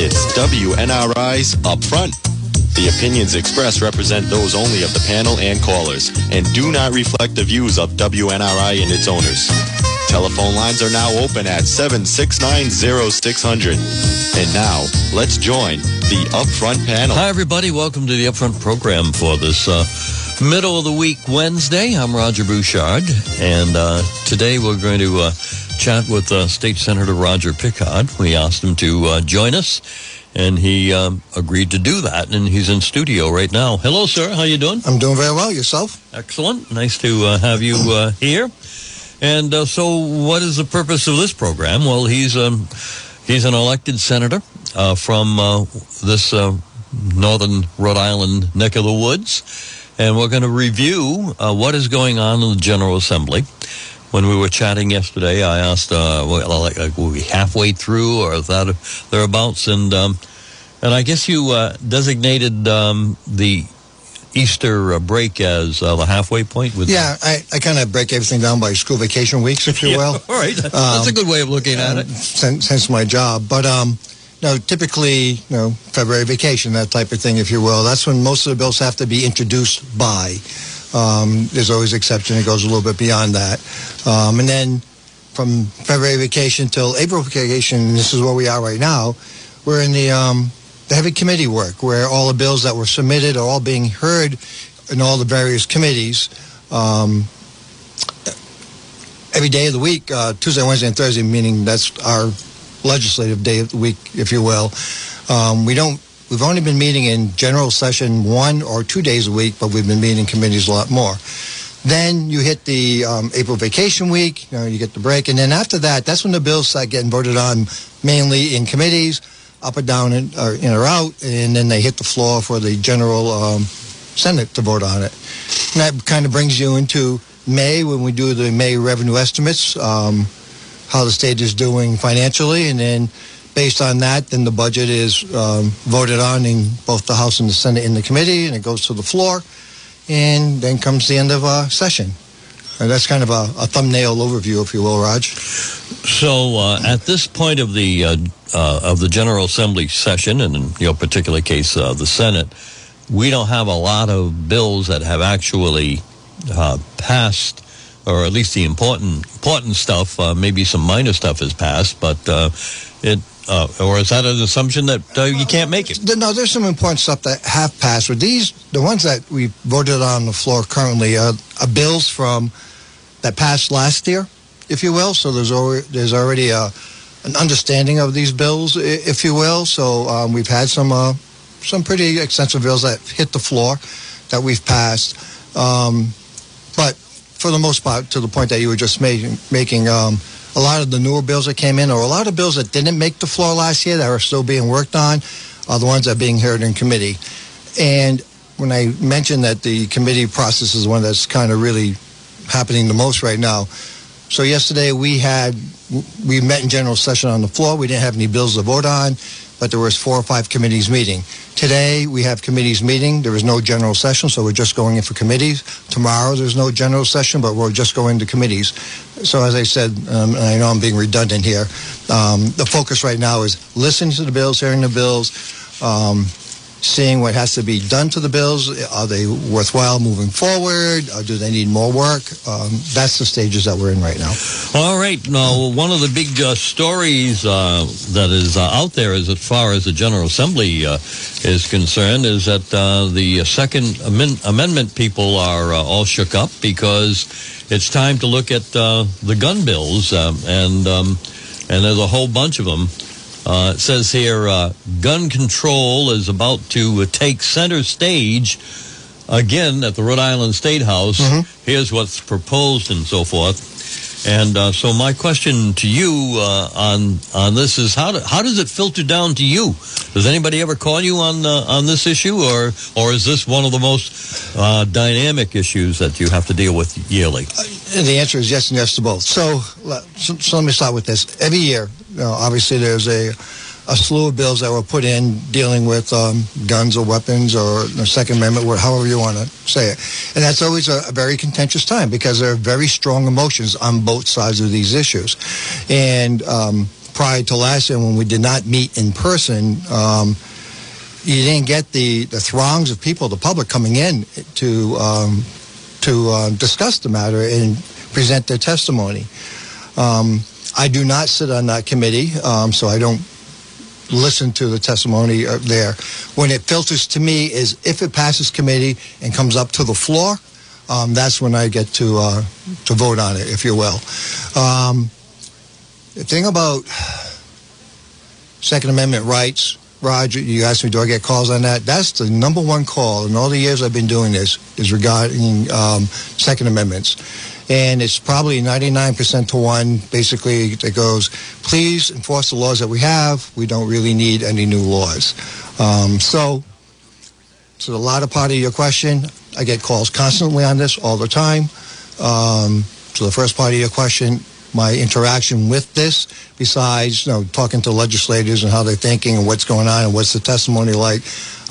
It's WNRI's Upfront. The opinions expressed represent those only of the panel and callers and do not reflect the views of WNRI and its owners. Telephone lines are now open at 7690600. And now, let's join the Upfront panel. Hi, everybody. Welcome to the Upfront program for this uh, middle of the week Wednesday. I'm Roger Bouchard, and uh, today we're going to uh, chat with uh, State Senator Roger Picard. We asked him to uh, join us, and he um, agreed to do that, and he's in studio right now. Hello, sir. How you doing? I'm doing very well. Yourself? Excellent. Nice to uh, have you uh, here. And uh, so, what is the purpose of this program? Well, he's um, he's an elected senator uh, from uh, this uh, northern Rhode Island neck of the woods, and we're going to review uh, what is going on in the General Assembly. When we were chatting yesterday, I asked, uh, well, like, like, were we halfway through, or that thereabouts? And um, and I guess you uh, designated um, the Easter uh, break as uh, the halfway point. With Yeah, I, I kind of break everything down by school vacation weeks, if you Yeah, will. all right, that's a good way of looking at um, it. Since, since my job, but um, know, typically, you know, February vacation, that type of thing, if you will. That's when most of the bills have to be introduced by. Um, there's always exception; it goes a little bit beyond that. Um, and then from February vacation till April vacation, this is where we are right now. We're in the um, the heavy committee work, where all the bills that were submitted are all being heard in all the various committees. Um, every day of the week, uh, Tuesday, Wednesday, and Thursday, meaning that's our legislative day of the week, if you will. Um, we don't. We've only been meeting in general session one or two days a week, but we've been meeting committees a lot more. Then you hit the um, April vacation week. You know, you get the break, and then after that, that's when the bills start getting voted on, mainly in committees, up or down, or in or out, and then they hit the floor for the general um, Senate to vote on it. And that kind of brings you into May when we do the May revenue estimates, um, how the state is doing financially, and then based on that, then the budget is um, voted on in both the House and the Senate in the committee, and it goes to the floor, and then comes the end of uh, session. And that's kind of a, a thumbnail overview, if you will, Raj. So uh, at this point of the uh, uh, of the General Assembly session, and in your particular case, uh, the Senate, we don't have a lot of bills that have actually uh, passed, or at least the important important stuff. Uh, maybe some minor stuff has passed, but uh, it. Uh, or is that an assumption that uh, you can't make it? No, there's some important stuff that have passed. With these, the ones that we voted on the floor currently, are, are bills from that passed last year, if you will. So there's already, there's already a, an understanding of these bills, if you will. So um, we've had some uh, some pretty extensive bills that hit the floor that we've passed. Um, but for the most part, to the point that you were just making, making um, a lot of the newer bills that came in, or a lot of bills that didn't make the floor last year that are still being worked on, are the ones that are being heard in committee. And when I mentioned that the committee process is one that's kind of really happening the most right now. So yesterday we had we met in general session on the floor. We didn't have any bills to vote on, but there was four or five committees meeting. Today we have committees meeting. There is no general session, so we're just going in for committees. Tomorrow there's no general session, but we're just going to committees. So as I said, um, and I know I'm being redundant here, um, the focus right now is listening to the bills, hearing the bills, um, seeing what has to be done to the bills. Are they worthwhile moving forward? Or do they need more work? Um, that's the stages that we're in right now. All right. Now, one of the big uh, stories uh, that is uh, out there, is as far as the General Assembly uh, is concerned, is that uh, the Second amen- Amendment people are uh, all shook up because it's time to look at uh, the gun bills, um, and um, and there's a whole bunch of them. Uh, it says here, uh, gun control is about to uh, take center stage again at the Rhode Island State House. Here's what's proposed and so forth. And uh, so my question to you uh, on on this is how do, how does it filter down to you? Does anybody ever call you on uh, on this issue, or or is this one of the most uh, dynamic issues that you have to deal with yearly? And the answer is yes and yes to both. So, let- so, so let me start with this. Every year, you know, obviously, there's a a slew of bills that were put in dealing with um, guns or weapons or the Second Amendment, however you want to say it. And that's always a, a very contentious time because there are very strong emotions on both sides of these issues. And um, prior to last year when we did not meet in person, um, you didn't get the, the throngs of people, the public coming in to um, to uh, discuss the matter and present their testimony. Um, I do not sit on that committee, um, so I don't listen to the testimony uh, there. When it filters to me is if it passes committee and comes up to the floor, um, that's when I get to uh, to vote on it, if you will. Um, the thing about Second Amendment rights, Roger, you asked me, do I get calls on that? That's the number one call in all the years I've been doing this is regarding um, Second Amendments. And it's probably 99% to 1, basically, that goes, please enforce the laws that we have. We don't really need any new laws. Um, so, to the latter part of your question, I get calls constantly on this all the time. Um, to the first part of your question, my interaction with this, besides you know talking to legislators and how they're thinking and what's going on and what's the testimony like,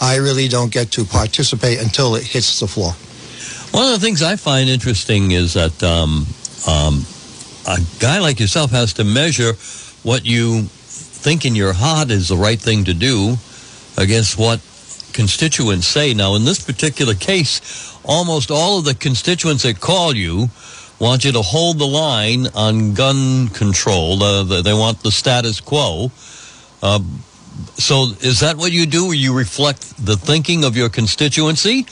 I really don't get to participate until it hits the floor. One of the things I find interesting is that um, um, a guy like yourself has to measure what you think in your heart is the right thing to do against what constituents say. Now, in this particular case, almost all of the constituents that call you want you to hold the line on gun control. Uh, they want the status quo. Uh, so, is that what you do? You reflect the thinking of your constituency,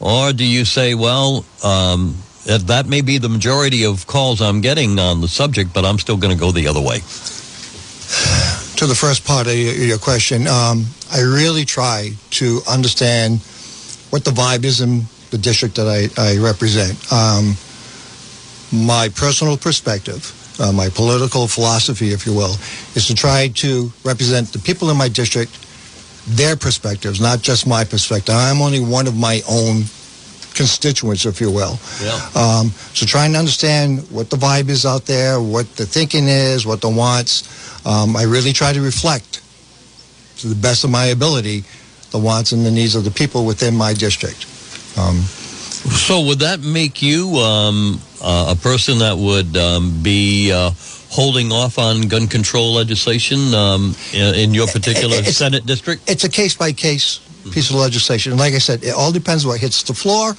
or do you say, well, um, that may be the majority of calls I'm getting on the subject, but I'm still going to go the other way? To the first part of your question, um, I really try to understand what the vibe is in the district that I, I represent. Um, my personal perspective, uh, my political philosophy, if you will, is to try to represent the people in my district, their perspectives, not just my perspective. I'm only one of my own constituents, if you will. Yeah. Um, so trying to understand what the vibe is out there, what the thinking is, what the wants. Um, I really try to reflect, to the best of my ability, the wants and the needs of the people within my district. Um, so would that make you um, uh, a person that would um, be uh, holding off on gun control legislation um, in, in, your particular it's, Senate district? It's a case by case piece of legislation. And like I said, it all depends what hits the floor.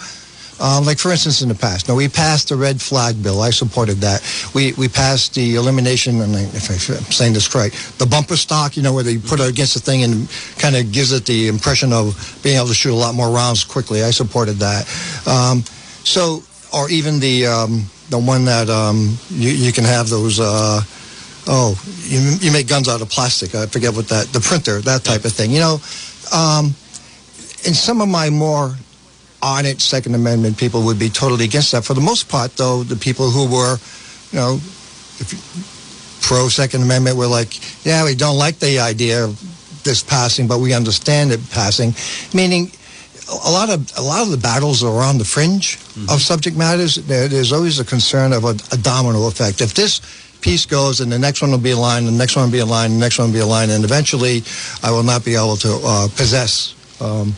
Um, like for instance, in the past, now we passed the red flag bill. I supported that. We we passed the elimination, and if I'm saying this right, the bumper stock. You know, where they put it against the thing and kind of gives it the impression of being able to shoot a lot more rounds quickly. I supported that. Um, so, or even the um, the one that um, you, you can have those. Uh, oh, you, you make guns out of plastic. I forget what that the printer that type of thing. You know, um, in some of my more on it, Second Amendment people would be totally against that. For the most part, though, the people who were, you know, pro Second Amendment were like, yeah, we don't like the idea of this passing, but we understand it passing. Meaning, a lot of a lot of the battles are on the fringe mm-hmm. of subject matters. There, there's always a concern of a, a, domino effect. If this piece goes, and the next one will be aligned, the next one will be aligned, the next one will be aligned, and eventually, I will not be able to uh, possess. Um,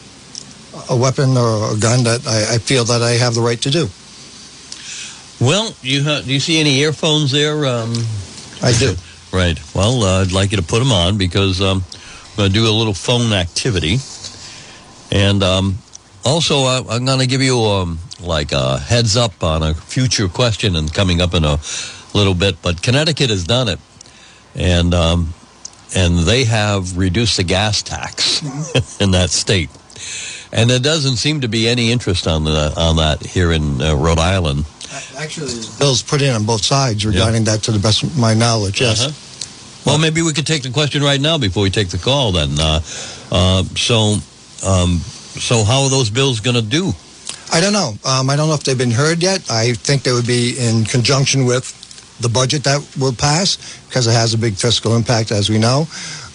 a weapon or a gun that I, I feel that I have the right to do. Well, you ha- do you see any earphones there? Um, I do. Right. Well, uh, I'd like you to put them on because um, I'm going to do a little phone activity, and um, also uh, I'm going to give you um, like a heads up on a future question and coming up in a little bit. But Connecticut has done it, and um, and they have reduced the gas tax in that state. And there doesn't seem to be any interest on the on that here in uh, Rhode Island. Actually, bills put in on both sides regarding yeah. that, to the best of my knowledge. Yes. Uh-huh. Well, maybe we could take the question right now before we take the call. Then, uh, uh, so, um, so how are those bills going to do? I don't know. Um, I don't know if they've been heard yet. I think they would be in conjunction with the budget that will pass because it has a big fiscal impact, as we know.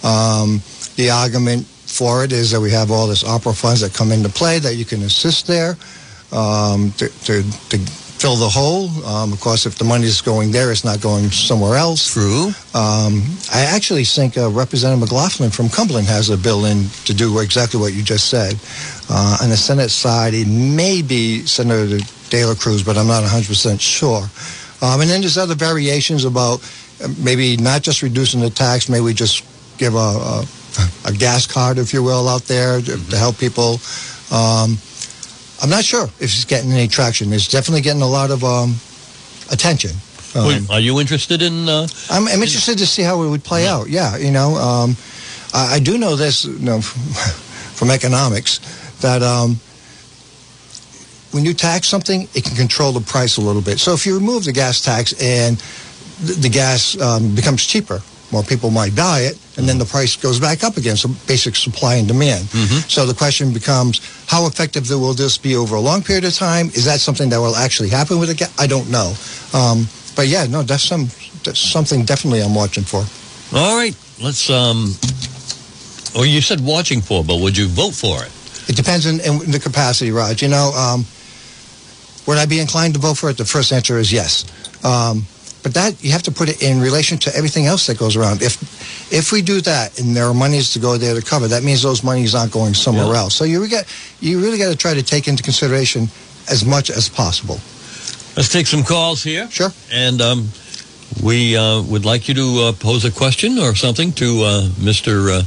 Um, the argument for it is that we have all this ARPA funds that come into play that you can assist there um, to, to, to, fill the hole. Um, of course, if the money is going there, it's not going somewhere else. True. Um, I actually think uh, Representative McLaughlin from Cumberland has a bill in to do exactly what you just said. Uh, on the Senate side, it may be Senator De La Cruz, but I'm not 100% sure. Um, and then there's other variations about uh, maybe not just reducing the tax, maybe just give a, a, a gas card, if you will, out there to, to help people. Um, I'm not sure if it's getting any traction. It's definitely getting a lot of um, attention. Um, Wait, are you interested in? Uh, I'm, I'm interested to see how it would play out. Yeah, you know, um, I, I do know this, you know, from economics, that um, when you tax something, it can control the price a little bit. So if you remove the gas tax and the, the gas um, becomes cheaper, more people might buy it, and then the price goes back up again. So basic supply and demand. So the question becomes, how effective will this be over a long period of time? Is that something that will actually happen with gas? I don't know. Um, but yeah, no, that's some that's something definitely I'm watching for. all right, let's. Um, or you said watching for, but would you vote for it? It depends on, on the capacity, Raj. You know, um, would I be inclined to vote for it? The first answer is yes. Um, but that you have to put it in relation to everything else that goes around. If if we do that and there are monies to go there to cover, that means those monies aren't going somewhere Yeah. else. So you get you really got to try to take into consideration as much as possible. Let's take some calls here. Sure. And um, we uh, would like you to uh, pose a question or something to uh, Mr. Uh,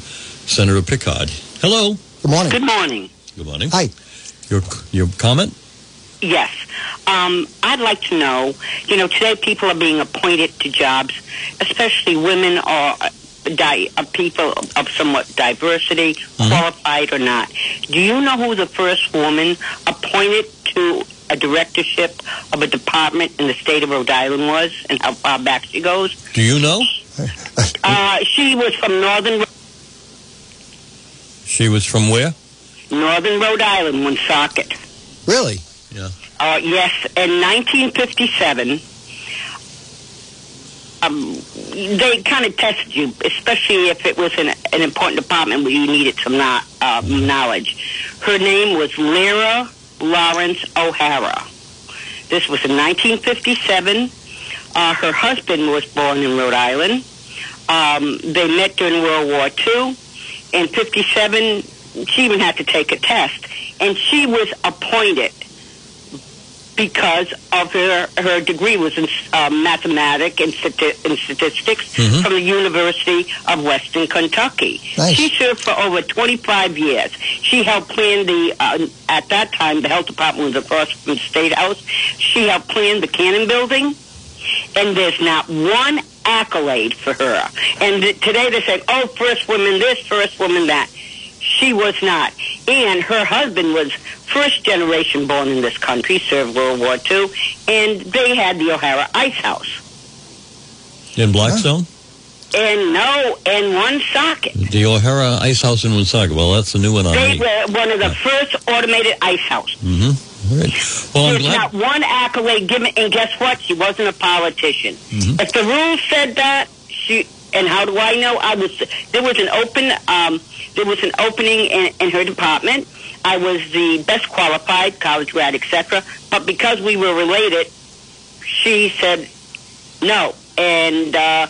Senator Picard. Hello. Good morning. Good morning. Good morning. Hi. Your your comment? Yes. Um, I'd like to know, you know, today people are being appointed to jobs, especially women or uh, di- uh, people of somewhat diversity, qualified or not. Do you know who the first woman appointed to a directorship of a department in the state of Rhode Island was and how far back she goes? Do you know? Uh, she was from northern She was from where? northern Rhode Island, Woonsocket. Really? Uh, yes, in 1957, um, they kind of tested you, especially if it was an, an important department where you needed some uh, knowledge. Her name was Lyra Lawrence O'Hara. This was in 1957. Uh, her husband was born in Rhode Island. Um, they met during World War II. In 57, she even had to take a test. And she was appointed because of her her degree was in uh, mathematics and, stati- and statistics Mhm. from the University of Western Kentucky. Nice. She served for over 25 years. She helped plan the uh, at that time the health department was across from the state house. She helped plan the Cannon Building, and there's not one accolade for her. And th- today they say, "Oh, first woman this, first woman that." She was not. And her husband was first generation born in this country, served World War II, and they had the O'Hara Ice House. In Blackstone? And no, in one socket. The O'Hara Ice House in One Woonsocket. Well, that's a new one on They were one of the first automated ice houses. Mm-hmm. All right. Well, There's not one accolade given, and guess what? She wasn't a politician. Mhm. If the rules said that, she and how do I know? I was there was an open um, there was an opening in, in her department. I was the best qualified college grad, etc. But because we were related, she said no, and uh,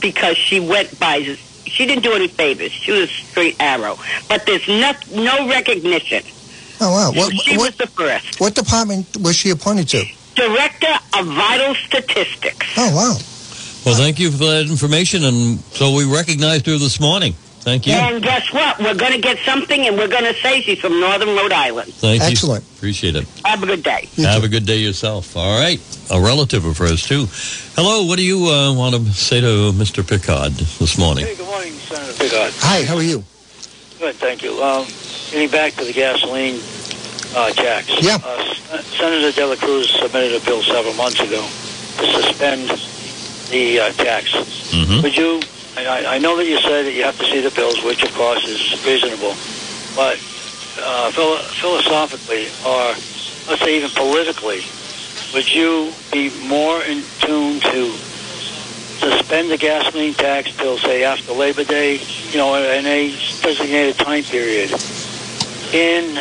because she went by. She didn't do any favors. She was a straight arrow. But there's no, no recognition. Oh wow. What she what was the first. what department was she appointed to? Director of Vital Statistics. Oh wow. Well, thank you for that information, and so we recognized her this morning. Thank you. And guess what? We're going to get something, and we're going to say she's from Northern Rhode Island. Thank you. Excellent. Appreciate it. Have a good day. You Have too. a good day yourself. All right. A relative of hers, too. Hello. What do you uh, want to say to Mr. Picard this morning? Hey, good morning, Senator Piggott. Hi. How are you? Good, thank you. Um, getting back to the gasoline uh, tax. Yeah. Uh, S- Senator De La Cruz submitted a bill several months ago to suspend the uh, tax. Mm-hmm. Would you, I- I, know that you said that you have to see the bills, which of course is reasonable, but uh, philo- philosophically, or let's say even politically, would you be more in tune to suspend the gasoline tax till, say, after Labor Day, you know, in a designated time period, in,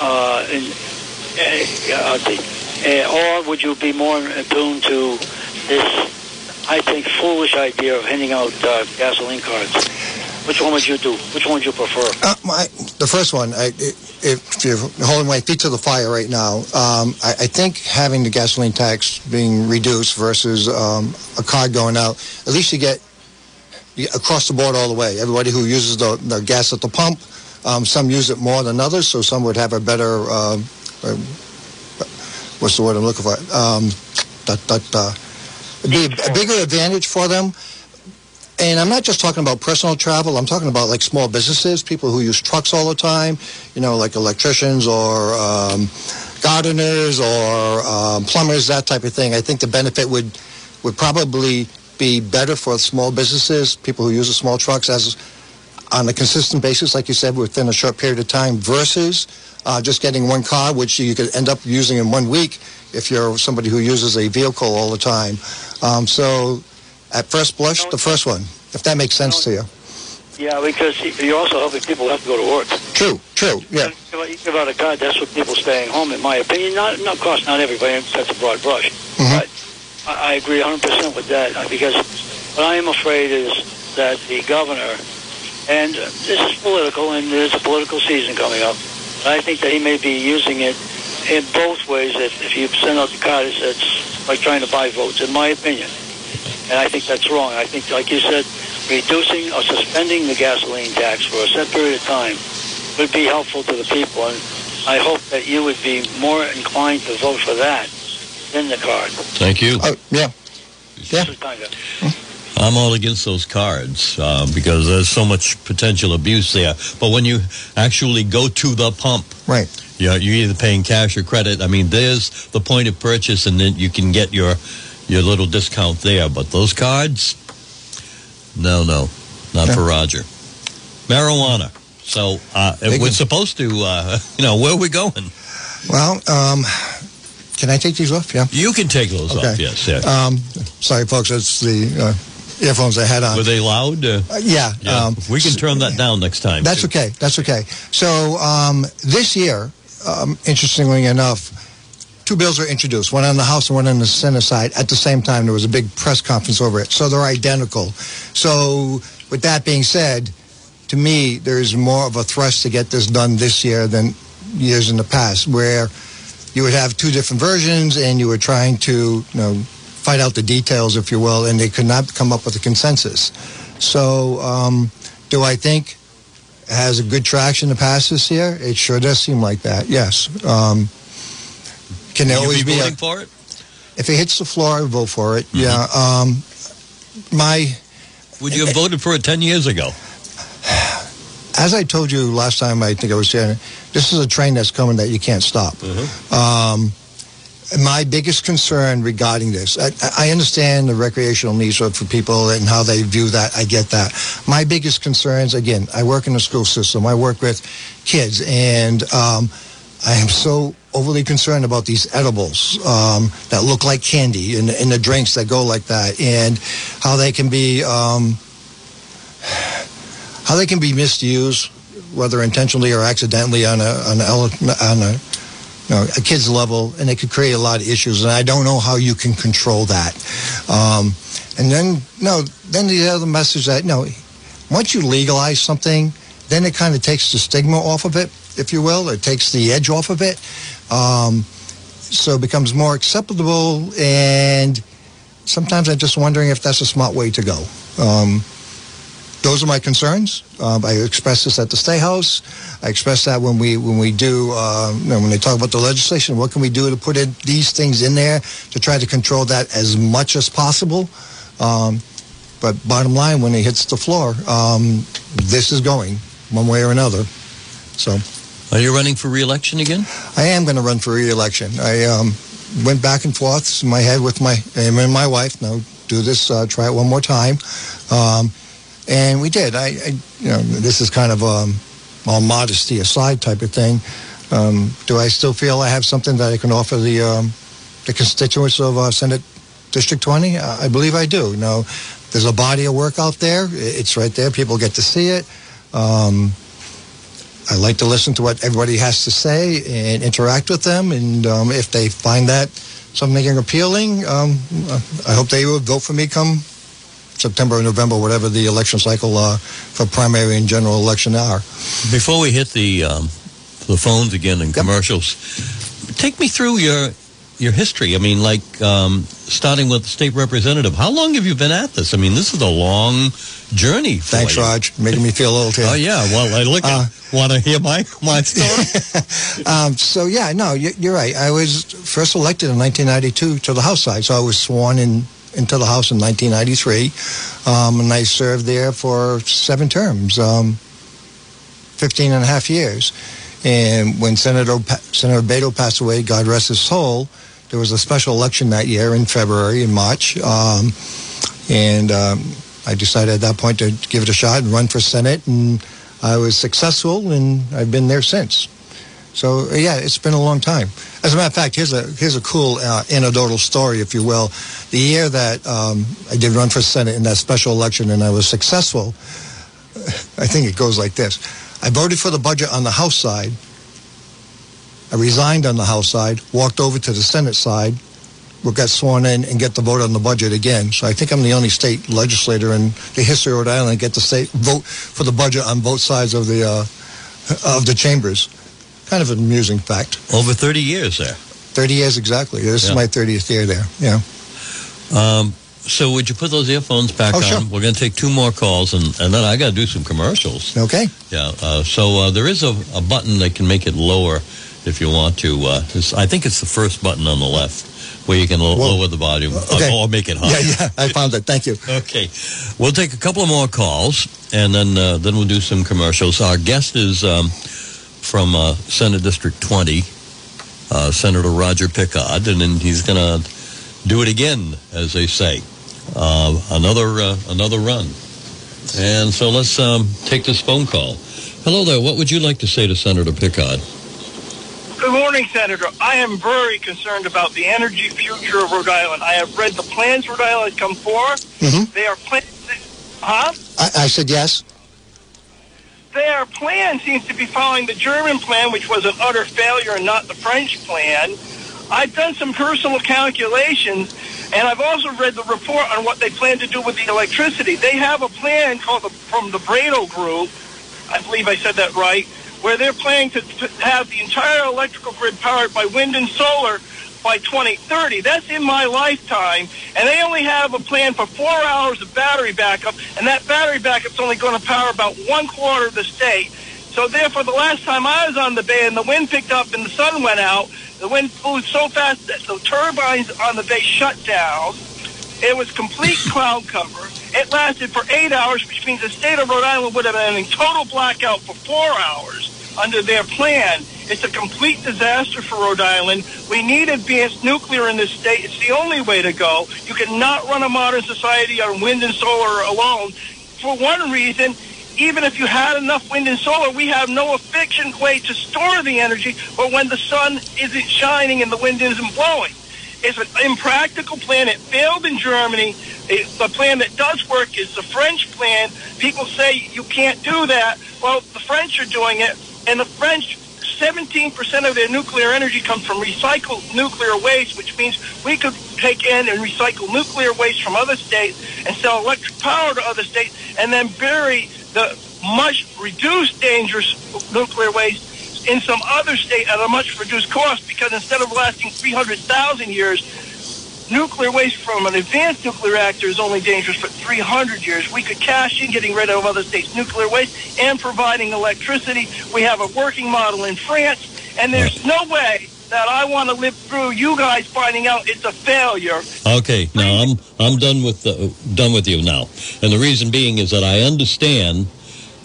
uh, in, uh, the, uh, or would you be more in tune to this, I think, foolish idea of handing out uh, gasoline cards? Which one would you do? Which one would you prefer? Uh, my, the first one, I, if you're holding my feet to the fire right now, um, I, I think having the gasoline tax being reduced versus um, a card going out, at least you get across the board all the way. Everybody who uses the, the gas at the pump, um, some use it more than others, so some would have a better, uh, uh, what's the word I'm looking for? Um, that, uh, it'd be a, bigger advantage for them. And I'm not just talking about personal travel. I'm talking about like small businesses, people who use trucks all the time, you know, like electricians or um, gardeners or um, plumbers, that type of thing. I think the benefit would would probably be better for small businesses, people who use the small trucks as on a consistent basis, like you said, within a short period of time, versus uh, just getting one car, which you could end up using in one week if you're somebody who uses a vehicle all the time. Um, so, at first blush, the first one, if that makes sense to you. Yeah, because you're also helping people have to go to work. True, true, yeah. You give- out a card, that's what people staying home, in my opinion. Not, not, of course, not everybody, that's a broad brush. Mhm. But I, I agree 100% with that, uh, because what I am afraid is that the governor, and this is political, and there's a political season coming up, but I think that he may be using it in both ways. If, if you send out the card, it's, it's like trying to buy votes, in my opinion. And I think that's wrong. I think, like you said, reducing or suspending the gasoline tax for a set period of time would be helpful to the people. And I hope that you would be more inclined to vote for that than the card. Thank you. Oh, yeah. Yeah. This is kind of- I'm all against those cards uh, because there's so much potential abuse there. But when you actually go to the pump, Right. you know, you're either paying cash or credit. I mean, there's the point of purchase, and then you can get your your little discount there. But those cards, no, no, not Yeah. for Roger. Marijuana. So uh, if Big we're one. supposed to, uh, you know, where are we going? Well, um, can I take these off? Yeah. You can take those Okay. off. Yes, yeah. Um, sorry, folks. It's the uh, earphones I had on. Were they loud? Uh, Uh, yeah. yeah. Um, we can turn that down next time. That's too. okay. That's okay. So um, this year, um, interestingly enough, two bills were introduced, one on the House and one on the Senate side. At the same time, there was a big press conference over it. So they're identical. So with that being said, to me, there's more of a thrust to get this done this year than years in the past, where you would have two different versions and you were trying to, you know, fight out the details, if you will, and they could not come up with a consensus. So um, do I think it has a good traction to pass this year? It sure does seem like that. Yes. Um, can there always be be voting for it? if it hits the floor, I vote for it. Mm-hmm. Yeah. Um, my Would you have voted for it ten years ago? as I told you last time, I think I was saying, this is a train that's coming that you can't stop. Um, my biggest concern regarding this, I, I understand the recreational needs for people and how they view that. I get that. My biggest concerns, again, I work in the school system. I work with kids, and um, I am so overly concerned about these edibles um, that look like candy and, and the drinks that go like that, and how they can be. Um, how they can be misused, whether intentionally or accidentally, on a on a, on a know, a kid's level, and it could create a lot of issues. And I don't know how you can control that. Um, and then no, then the other message that no, once you legalize something, then it kind of takes the stigma off of it, if you will. It takes the edge off of it. Um, so it becomes more acceptable and sometimes I'm just wondering if that's a smart way to go. Um, those are my concerns. Um, I expressed this at the State House. I expressed that when we when we do uh, you know, when they talk about the legislation. What can we do to put in these things in there to try to control that as much as possible? Um, but bottom line, when it hits the floor, um, this is going one way or another. So Are you running for re-election again? I am going to run for re-election. I um, went back and forth in my head with my and my wife. Now do this, uh, try it one more time, um, and we did. I, I, you know, this is kind of a, all modesty aside type of thing. Um, do I still feel I have something that I can offer the um, the constituents of uh, Senate District 20? Uh, I believe I do. You know, there's a body of work out there. It's right there. People get to see it. Um, I like to listen to what everybody has to say and interact with them. And um, if they find that something appealing, um, I hope they will vote for me come September or November, whatever the election cycle uh, for primary and general election are. Before we hit the um, the phones again and Yep. commercials, take me through your your history. I mean, like um, starting with the state representative. How long have you been at this? I mean, this is a long journey. Thanks, you. Raj. Making me feel old here. Oh yeah. Well, I look. Uh, Want to hear my my story? Um, so yeah, no, you- you're right. I was first elected in 1992 to the House side, so I was sworn in into the House in 1993, um, and I served there for seven terms, um, 15 and a half years. And when Senator pa- Senator Badeau passed away, God rest his soul, there was a special election that year in February and March, um, and um, I decided at that point to give it a shot and run for Senate, and I was successful, and I've been there since. So uh, yeah, it's been a long time. As a matter of fact, here's a here's a cool uh, anecdotal story, if you will. The year that um, I did run for Senate in that special election and I was successful, I think it goes like this: I voted for the budget on the House side. I resigned on the House side, walked over to the Senate side, got sworn in and get the vote on the budget again. So I think I'm the only state legislator in the history of Rhode Island to get the state vote for the budget on both sides of the uh, of the chambers. Kind of an amusing fact. Over 30 years there. 30 years exactly. This Yeah. is my 30th year there. Yeah. Um, so would you put those earphones back Oh, on? sure. We're going to take two more calls, and, and then I got to do some commercials. Okay. Yeah. Uh, so uh, there is a, a button that can make it lower if you want to. Uh, it's- I think it's the first button on the left where you can lower the volume Okay. or, or make it higher. Yeah, yeah. I found it. Thank you. Okay, we'll take a couple of more calls, and then uh, then we'll do some commercials. Our guest is um, from uh, Senate District 20, uh, Senator Roger Picard, and then he's going to do it again, as they say, uh, another uh, another run. And so let's um, take this phone call. Hello there. What would you like to say to Senator Picard? Good morning, Senator. I am very concerned about the energy future of Rhode Island. I have read the plans Rhode Island has come forth. Mhm. They are plans. Huh? I, I said yes. Their plan seems to be following the German plan, which was an utter failure, and not the French plan. I've done some personal calculations, and I've also read the report on what they plan to do with the electricity. They have a plan called the, from the Brattle Group. I believe I said that right, where they're planning to, to have the entire electrical grid powered by wind and solar by 2030. That's in my lifetime, and they only have a plan for four hours of battery backup, and that battery backup's only going to power about one quarter of the state. So therefore, the last time I was on the bay and the wind picked up and the sun went out, the wind blew so fast that the turbines on the bay shut down. It was complete cloud cover. It lasted for eight hours, which means the state of Rhode Island would have been in total blackout for four hours under their plan. It's a complete disaster for Rhode Island. We need advanced nuclear in this state. It's the only way to go. You cannot run a modern society on wind and solar alone. For one reason, even if you had enough wind and solar, we have no efficient way to store the energy. But when the sun isn't shining and the wind isn't blowing, it's an impractical plan. It failed in Germany. It, the plan that does work is the French plan. People say you can't do that. Well, the French are doing it, and the French. 17% of their nuclear energy comes from recycled nuclear waste, which means we could take in and recycle nuclear waste from other states and sell electric power to other states and then bury the much reduced dangerous nuclear waste in some other state at a much reduced cost because instead of lasting 300,000 years, nuclear waste from an advanced nuclear reactor is only dangerous for 300 years. We could cash in getting rid of other states' nuclear waste and providing electricity. We have a working model in France, and there's no way that I want to live through you guys finding out it's a failure. Okay, now I'm I'm done with the, done with you now, and the reason being is that I understand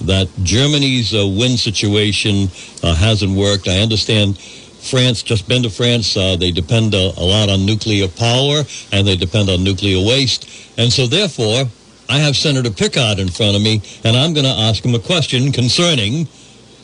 that Germany's uh, wind situation uh, hasn't worked. I understand France. Just been to France. Uh, they depend a, a lot on nuclear power, and they depend on nuclear waste, and so therefore. I have Senator Picard in front of me, and I'm going to ask him a question concerning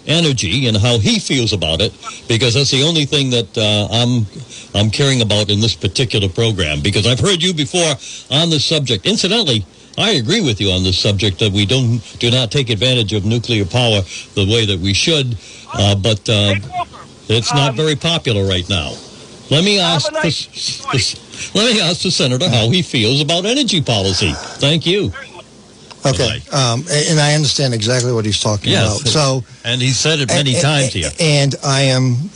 energy and how he feels about it, because that's the only thing that uh, I'm I'm caring about in this particular program. Because I've heard you before on this subject. Incidentally, I agree with you on this subject that we don't do not take advantage of nuclear power the way that we should, uh, but uh. It's not Um, very popular right now. Let me ask nice the, the, Let me ask the senator how he feels about energy policy. Thank you. Okay, um, and I understand exactly what he's talking Yes. about. So, And he said it many and- times and- here. And I am,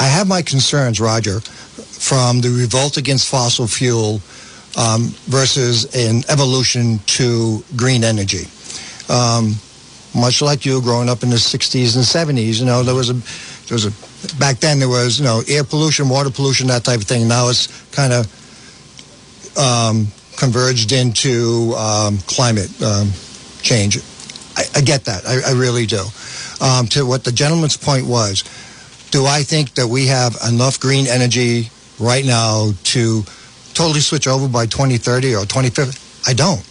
I have my concerns, Roger, from the revolt against fossil fuel um, versus an evolution to green energy. Um, much like you, growing up in the '60s and '70s, you know there was a there was a back then there was you know air pollution, water pollution, that type of thing. Now it's kind of um, converged into um, climate um, change. I, I get that. I, I really do. Um, to what the gentleman's point was, do I think that we have enough green energy right now to totally switch over by 2030 or 2050? I don't.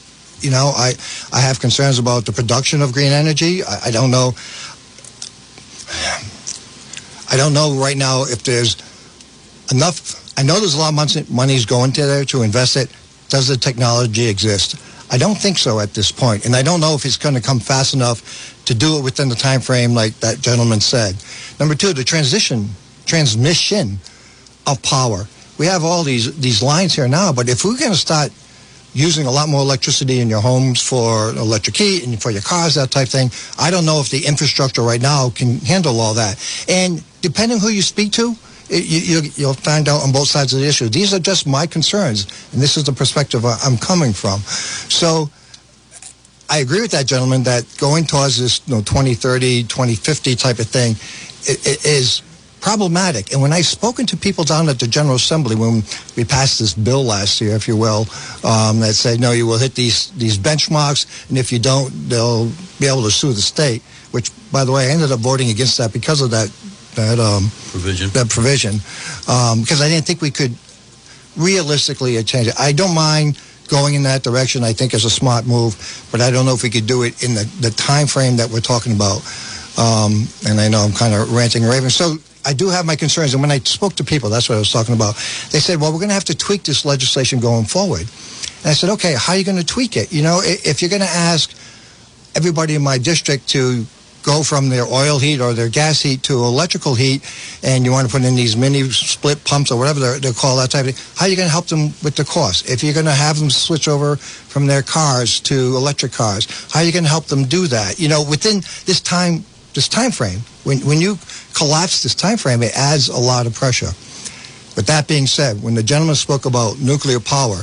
You know, I, I have concerns about the production of green energy. I, I don't know. I don't know right now if there's enough. I know there's a lot of money money's going to there to invest it. Does the technology exist? I don't think so at this point, and I don't know if it's going to come fast enough to do it within the time frame like that gentleman said. Number two, the transition, transmission of power. We have all these these lines here now, but if we're going to start using a lot more electricity in your homes for electric heat and for your cars, that type thing, I don't know if the infrastructure right now can handle all that. And depending who you speak to, it, you, you'll find out on both sides of the issue. These are just my concerns, and this is the perspective I'm coming from. So I agree with that gentleman that going towards this you know, 2030, 2050 type of thing is problematic. And when I've spoken to people down at the General Assembly when we passed this bill last year, if you will, um, that said, no, you will hit these, these benchmarks, and if you don't, they'll be able to sue the state, which, by the way, I ended up voting against that because of that, that um, Provision. that provision um, because I didn't think we could realistically change it. I don't mind going in that direction. I think it's a smart move, but I don't know if we could do it in the, the time frame that we're talking about. Um, and I know I'm kind of ranting and raving. So I do have my concerns. And when I spoke to people, that's what I was talking about. They said, well, we're going to have to tweak this legislation going forward. And I said, okay, how are you going to tweak it? You know, if you're going to ask everybody in my district to go from their oil heat or their gas heat to electrical heat, and you want to put in these mini split pumps or whatever they're, they're called, that type of thing, how are you going to help them with the cost? If you're going to have them switch over from their cars to electric cars, how are you going to help them do that? You know, within this time, this time frame, when, when you collapse this time frame, it adds a lot of pressure. But that being said, when the gentleman spoke about nuclear power,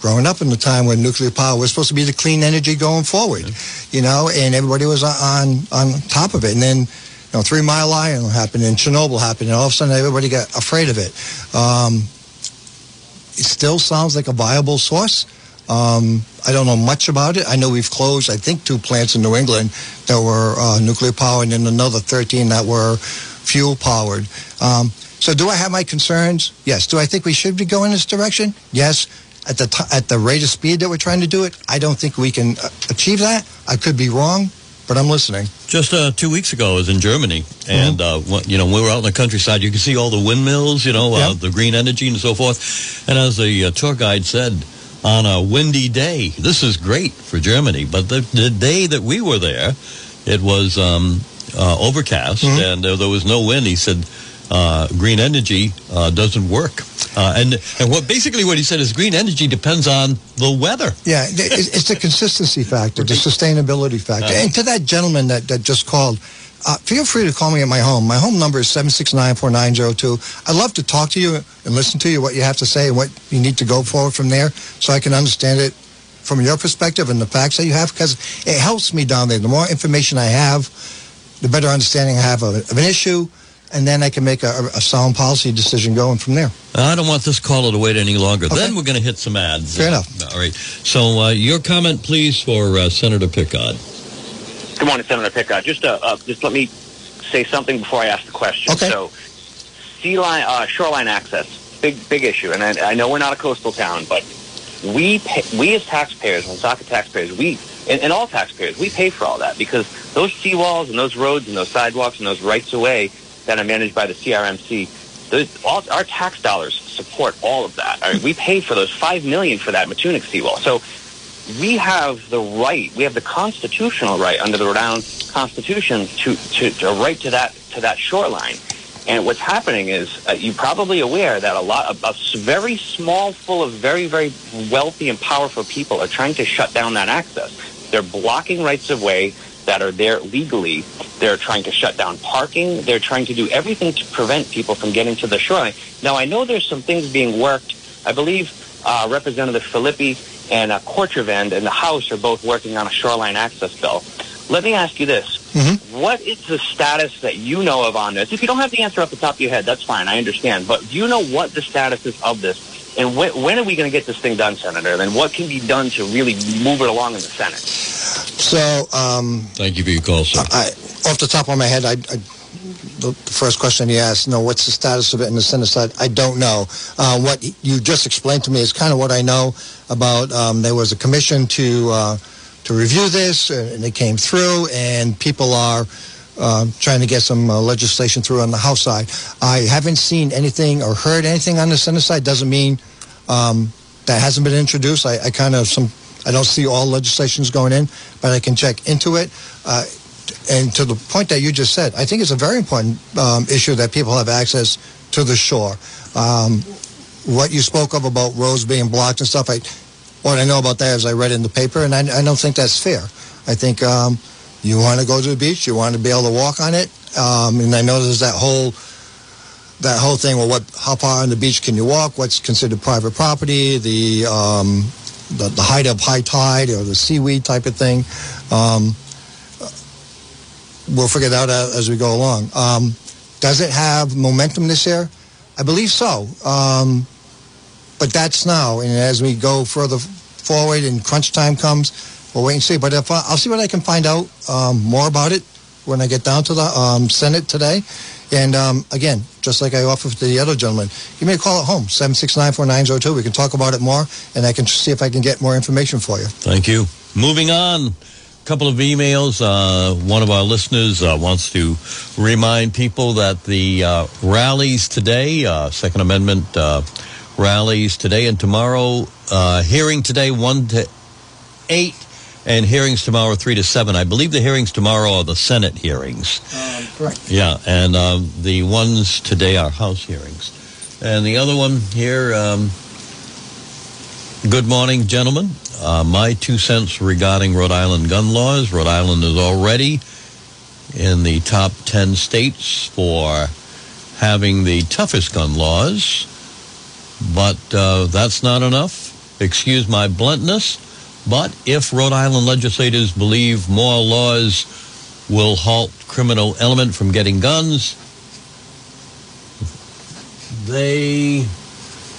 growing up in the time when nuclear power was supposed to be the clean energy going forward, you know, and everybody was on on top of it. And then, you know, Three Mile Island happened and Chernobyl happened, and all of a sudden everybody got afraid of it. Um, it still sounds like a viable source. Um, I don't know much about it. I know we've closed, I think, two plants in New England that were uh, nuclear powered, and then another 13 that were fuel powered. Um, so, do I have my concerns? Yes. Do I think we should be going this direction? Yes. At the t- at the rate of speed that we're trying to do it, I don't think we can uh, achieve that. I could be wrong, but I'm listening. Just uh, two weeks ago, I was in Germany, and uh, you know, when we were out in the countryside, you could see all the windmills, you know, uh, Yep. the green energy and so forth. And as the uh, tour guide said, on a windy day, this is great for Germany. But the, the day that we were there, it was um, uh, overcast, and uh, there was no wind. He said, uh, "Green energy uh, doesn't work." Uh, and and what basically what he said is green energy depends on the weather. Yeah, it's it's the consistency factor, the sustainability factor. And to that gentleman that, that just called, uh, feel free to call me at my home. My home number is 769-4902. I'd love to talk to you and listen to you, what you have to say, and what you need to go forward from there so I can understand it from your perspective and the facts that you have because it helps me down there. The more information I have, the better understanding I have of, of an issue, and then I can make a, a sound policy decision going from there. I don't want this caller to wait any longer. Okay. Then we're going to hit some ads. Fair enough. All right. So uh, your comment, please, for uh, Senator Picard. Good morning, Senator Picard. Just uh, uh, just let me say something before I ask the question. Okay. So, sea line, uh, shoreline access, big big issue, and I, I know we're not a coastal town, but we pay, we as taxpayers, Woonsocket taxpayers, we and, and all taxpayers, we pay for all that because those seawalls and those roads and those sidewalks and those rights of way that are managed by the CRMC, those, all, our tax dollars support all of that. I mean, we pay for those five million for that Matunuck seawall. So we have the right, we have the constitutional right under the Rhode Island Constitution to, to, to right to that to that shoreline. And what's happening is uh, you're probably aware that a lot of a very small, full of very, very wealthy and powerful people are trying to shut down that access. They're blocking rights of way that are there legally. They're trying to shut down parking. They're trying to do everything to prevent people from getting to the shoreline. Now, I know there's some things being worked. I believe uh, Representative Filippi and uh, Cortvriend in the House are both working on a shoreline access bill. Let me ask you this. What is the status that you know of on this? If you don't have the answer off the top of your head, that's fine. I understand. But do you know what the status is of this? And when, when are we going to get this thing done, Senator? And what can be done to really move it along in the Senate? So, um, Thank you for your call, sir. I, off the top of my head, I, I, the, first question you asked, no, what's the status of it in the Senate side? I don't know. Uh, what you just explained to me is kind of what I know about. Um, there was a commission to uh, to review this, and it came through, and people are. Uh, trying to get some uh, legislation through on the House side. I haven't seen anything or heard anything on the Senate side. Doesn't mean um, that hasn't been introduced. I, I kind of some. I don't see all legislations going in, but I can check into it. Uh, and to the point that you just said, I think it's a very important um, issue that people have access to the shore. Um, what you spoke of about roads being blocked and stuff, I, what I know about that is I read in the paper, and I, I don't think that's fair. I think um, you want to go to the beach, you want to be able to walk on it, um, and I know there's that whole that whole thing. Well, what? How far on the beach can you walk? What's considered private property? The um, the, the height of high tide or the seaweed type of thing. Um, we'll figure that out as we go along. Um, does it have momentum this year? I believe so. Um, but that's now, and as we go further forward and crunch time comes, we'll wait and see. But if I, I'll see what I can find out um, more about it when I get down to the um, Senate today. And um, again, just like I offered to the other gentleman, give me a call at home, 769-4902. We can talk about it more, and I can see if I can get more information for you. Thank you. Moving on. Couple of emails. Uh, one of our listeners uh, wants to remind people that the uh, rallies today, uh, Second Amendment uh, rallies today and tomorrow, uh, hearing today 1 to 8, and hearings tomorrow 3 to 7. I believe the hearings tomorrow are the Senate hearings. correct. Yeah, and um, the ones today are House hearings. And the other one here, um, good morning, gentlemen. Uh, my two cents regarding Rhode Island gun laws. Rhode Island is already in the top 10 states for having the toughest gun laws, but uh, that's not enough. Excuse my bluntness, but if Rhode Island legislators believe more laws will halt criminal element from getting guns, they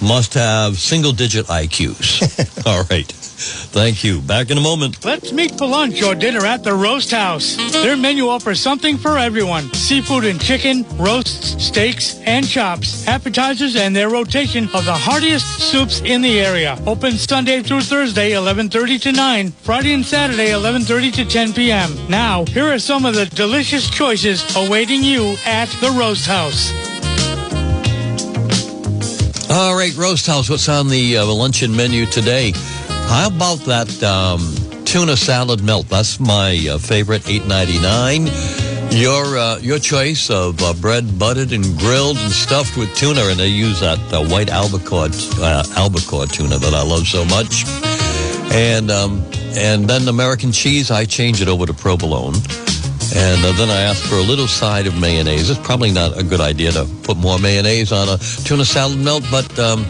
must have single digit IQs. All right. Thank you. Back in a moment. Let's meet for lunch or dinner at the Roast House. Their menu offers something for everyone. Seafood and chicken, roasts, steaks, and chops, appetizers, and their rotation of the heartiest soups in the area. Open Sunday through Thursday, 11.30 to 9. Friday and Saturday, 11.30 to 10 p.m. Now, here are some of the delicious choices awaiting you at the Roast House. All right, Roast House, what's on the uh, luncheon menu today? How about that um, tuna salad melt? That's my uh, favorite, eight ninety nine. Your uh, your choice of uh, bread buttered and grilled and stuffed with tuna, and they use that uh, white albacore uh, albacore tuna that I love so much. And um, and then American cheese, I change it over to provolone. And uh, then I ask for a little side of mayonnaise. It's probably not a good idea to put more mayonnaise on a tuna salad melt, but um,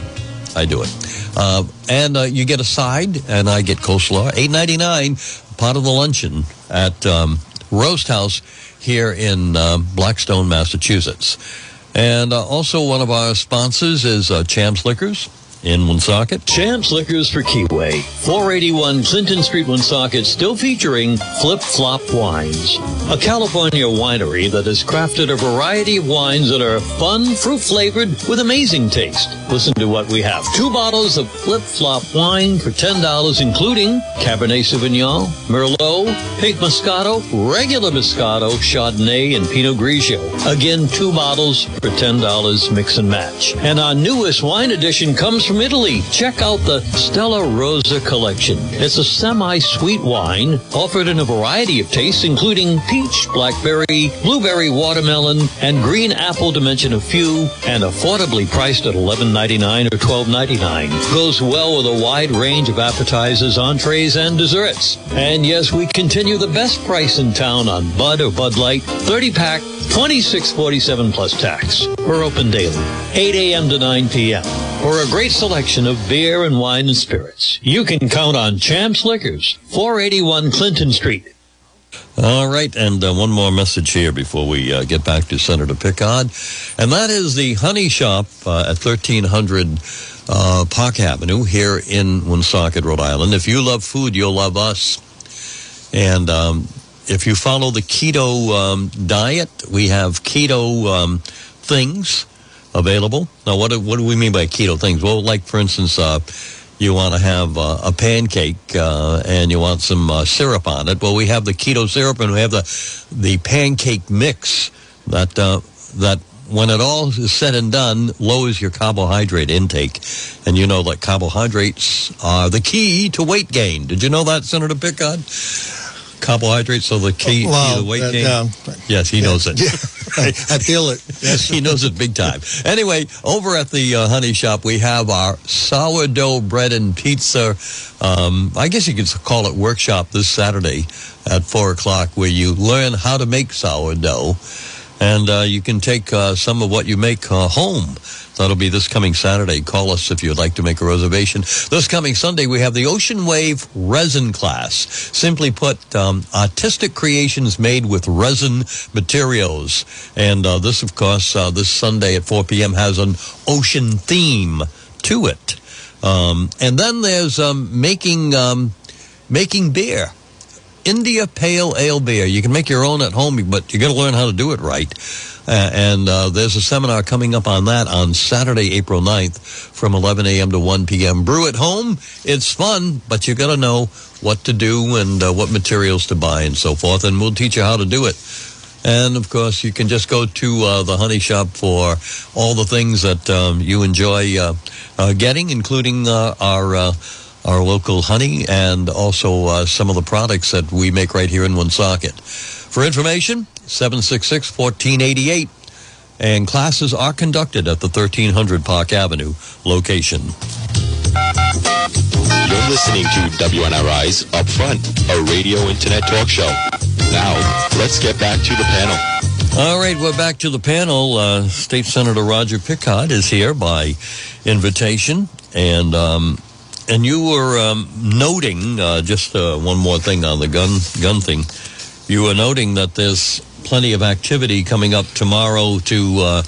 I do it. Uh, and uh, you get a side, and I get coleslaw. Eight ninety nine, part of the luncheon at um, Roast House here in um, Blackstone, Massachusetts. And uh, also one of our sponsors is uh, Champs Liquors in Woonsocket. Champs Liquors for Keyway. 481 Clinton Street, Woonsocket, still featuring Flip Flop Wines. A California winery that has crafted a variety of wines that are fun, fruit flavored, with amazing taste. Listen to what we have. Two bottles of Flip Flop wine for $10, including Cabernet Sauvignon, Merlot, Pink Moscato, regular Moscato, Chardonnay, and Pinot Grigio. Again, two bottles for $10, mix and match. And our newest wine edition comes from from Italy. Check out the Stella Rosa collection. It's a semi-sweet wine offered in a variety of tastes, including peach, blackberry, blueberry, watermelon, and green apple, to mention a few, and affordably priced at $11.99 or $12.99. Goes well with a wide range of appetizers, entrees, and desserts. And yes, we continue the best price in town on Bud or Bud Light, 30 pack, 26.47 plus tax. We're open daily, 8 a.m. to 9 p.m. For a great selection of beer and wine and spirits, you can count on Champs Liquors, 481 Clinton Street. All right, and uh, one more message here before we uh, get back to Senator Picard, and that is the Honey Shop uh, at 1300 uh, Park Avenue here in Woonsocket, Rhode Island. If you love food, you'll love us. And um, if you follow the keto um, diet, we have keto um, things available. Now, what do, what do we mean by keto things? Well, like for instance, uh, you want to have uh, a pancake uh, and you want some uh, syrup on it. Well, we have the keto syrup and we have the the pancake mix that uh, that when it all is said and done lowers your carbohydrate intake, and you know that carbohydrates are the key to weight gain. Did you know that, Senator Picard? Carbohydrates are the key Well, to weight uh, gain. yeah. Yes, he knows it. I feel it. Yes. he knows it big time. Anyway, over at the uh, Honey Shop, we have our sourdough bread and pizza. Um, I guess you could call it workshop this Saturday at four o'clock, where you learn how to make sourdough, and uh, you can take uh, some of what you make uh, home. That'll be this coming Saturday. Call us if you'd like to make a reservation. This coming Sunday, we have the Ocean Wave Resin class. Simply put, um, artistic creations made with resin materials. And uh, this, of course, uh, this Sunday at 4 p.m. has an ocean theme to it. Um, and then there's um, making um, making beer. India Pale Ale Beer. You can make your own at home, but you got to learn how to do it right. Uh, and uh, there's a seminar coming up on that on Saturday, April 9th from 11 a.m. to 1 p.m. Brew at home. It's fun, but you got to know what to do and uh, what materials to buy and so forth. And we'll teach you how to do it. And of course, you can just go to uh, the honey shop for all the things that um, you enjoy uh, uh, getting, including uh, our uh, our local honey and also uh, some of the products that we make right here in Woonsocket. For information, 766-1488. And classes are conducted at the 1300 Park Avenue location. You're listening to WNRI's Upfront, a radio internet talk show. Now, let's get back to the panel. All right, we're back to the panel. Uh, State Senator Roger Picard is here by invitation, and um, and you were um, noting uh, just uh, one more thing on the gun gun thing. You were noting that there's plenty of activity coming up tomorrow to uh,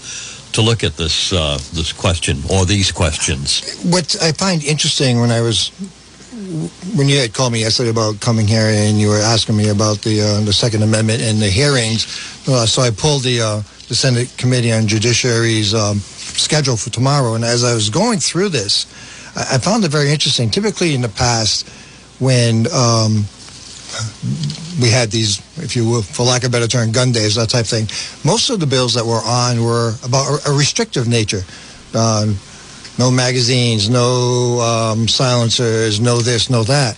to look at this uh, this question or these questions. What I find interesting when I was when you had called me yesterday about coming here and you were asking me about the uh, the Second Amendment and the hearings, uh, so I pulled the the Senate Committee on Judiciary's um, schedule for tomorrow, and as I was going through this, I, found it very interesting. Typically, in the past, when um, we had these, if you will, for lack of a better term, gun days, that type thing. Most of the bills that were on were about a, restrictive nature. Uh, no magazines, no um, silencers, no this, no that.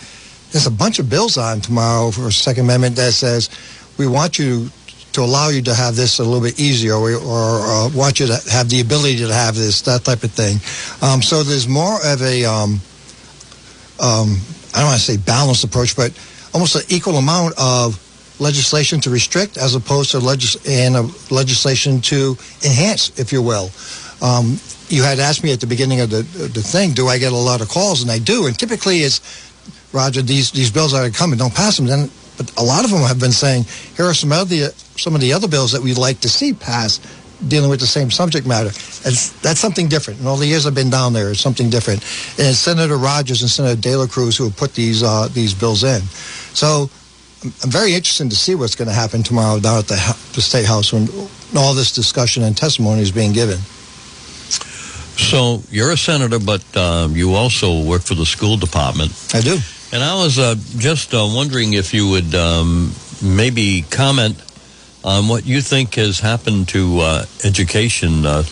There's a bunch of bills on tomorrow for Second Amendment that says we want you to allow you to have this a little bit easier, or, or uh, want you to have the ability to have this, that type of thing. Um, so there's more of a, um, um, I don't want to say balanced approach, but almost an equal amount of legislation to restrict as opposed to legis- and legislation to enhance, if you will. Um, you had asked me at the beginning of the the thing, do I get a lot of calls? And I do. And typically it's, Roger, these, these bills are coming, don't pass them. Then, but a lot of them have been saying, here are some of the, some of the other bills that we'd like to see passed dealing with the same subject matter. And that's something different. In all the years I've been down there, it's something different. And it's Senator Rogers and Senator De La Cruz who have put these, uh, these bills in. So I'm I'm very interested to see what's going to happen tomorrow down at the, the State House when all this discussion and testimony is being given. So you're a senator, but uh, you also work for the school department. I do. And I was uh, just uh, wondering if you would um, maybe comment on what you think has happened to uh, education uh,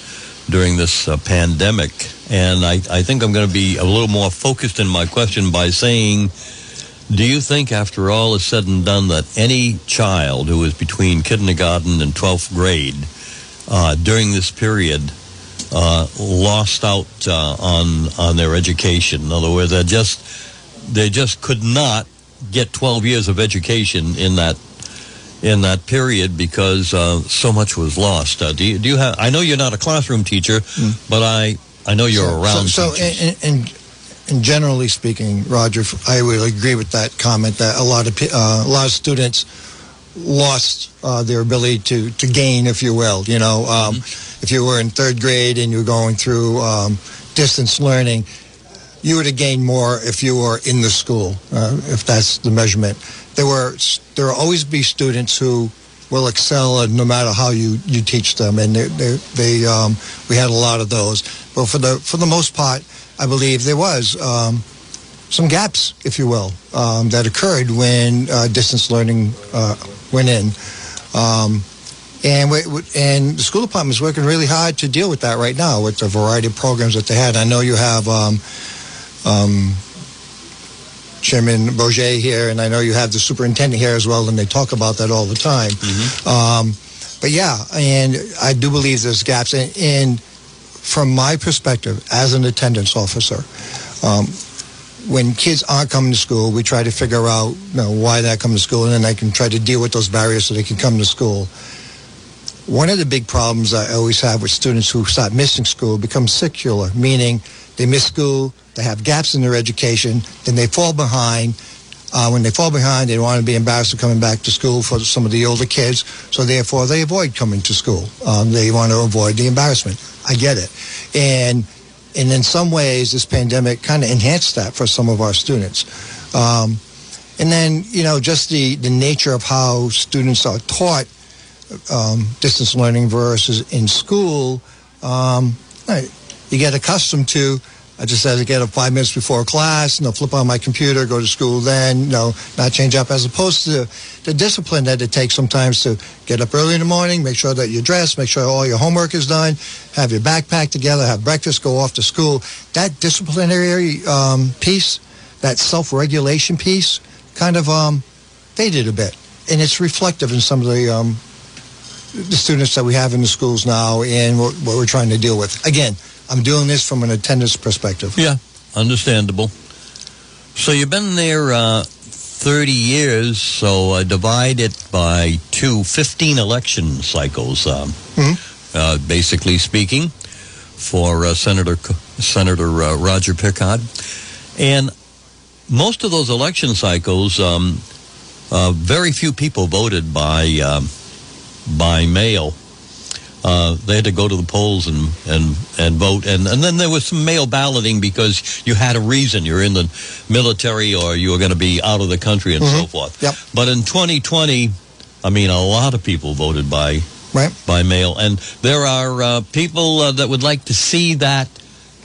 during this uh, pandemic. And I, I think I'm going to be a little more focused in my question by saying, do you think, after all is said and done, that any child who is between kindergarten and 12th grade uh, during this period lost out on on their education? In other words, they just they just could not get 12 years of education in that in that period because uh, so much was lost. Uh, do you do you have? I know you're not a classroom teacher, but I I know you're so, around. So, so and, and, generally speaking, Roger, I would agree with that comment that a lot of uh, a lot of students lost uh, their ability to to gain, if you will. You know, um, if you were in third grade and you were going through um, distance learning, you would have gained more if you were in the school, uh, if that's the measurement. There were there will always be students who will excel no matter how you, you teach them, and they, they, they um, we had a lot of those. But for the for the most part, I believe there was um, some gaps, if you will, um, that occurred when uh, distance learning uh, went in. Um, and we- and the school department is working really hard to deal with that right now with the variety of programs that they had. I know you have um, um, Chairman Bourget here, and I know you have the superintendent here as well, and they talk about that all the time. Um, but yeah, and I do believe there's gaps. And, and from my perspective, as an attendance officer, um, when kids aren't coming to school, we try to figure out you know, why they're coming to school, and then I can try to deal with those barriers so they can come to school. One of the big problems I always have with students who start missing school becomes secular, meaning they miss school, they have gaps in their education, then they fall behind. Uh, when they fall behind, they don't want to be embarrassed of coming back to school for some of the older kids, so therefore they avoid coming to school. Um, they want to avoid the embarrassment. I get it. And and in some ways, this pandemic kind of enhanced that for some of our students. Um, and then, you know, just the, the nature of how students are taught um, distance learning versus in school, um, you get accustomed to. I just had to get up five minutes before class, you know, flip on my computer, go to school then, you know, not change up, as opposed to the discipline that it takes sometimes to get up early in the morning, make sure that you're dressed, make sure all your homework is done, have your backpack together, have breakfast, go off to school. That disciplinary um, piece, that self-regulation piece, kind of um, faded a bit, and it's reflective in some of the um, the students that we have in the schools now and what, what we're trying to deal with. Again, I'm doing this from an attendance perspective. Yeah, understandable. So you've been there uh, 30 years, so uh, divide it by two, 15 election cycles, um, Mhm. uh, basically speaking, for uh, Senator Senator uh, Roger Picard. And most of those election cycles, um, uh, very few people voted by um, by mail. Uh, they had to go to the polls and, and, and vote. And, and then there was some mail balloting because you had a reason. You're in the military or you were going to be out of the country and so Mhm. forth. Yep. But in 2020, I mean, a lot of people voted by Right. by mail, and there are uh, people uh, that would like to see that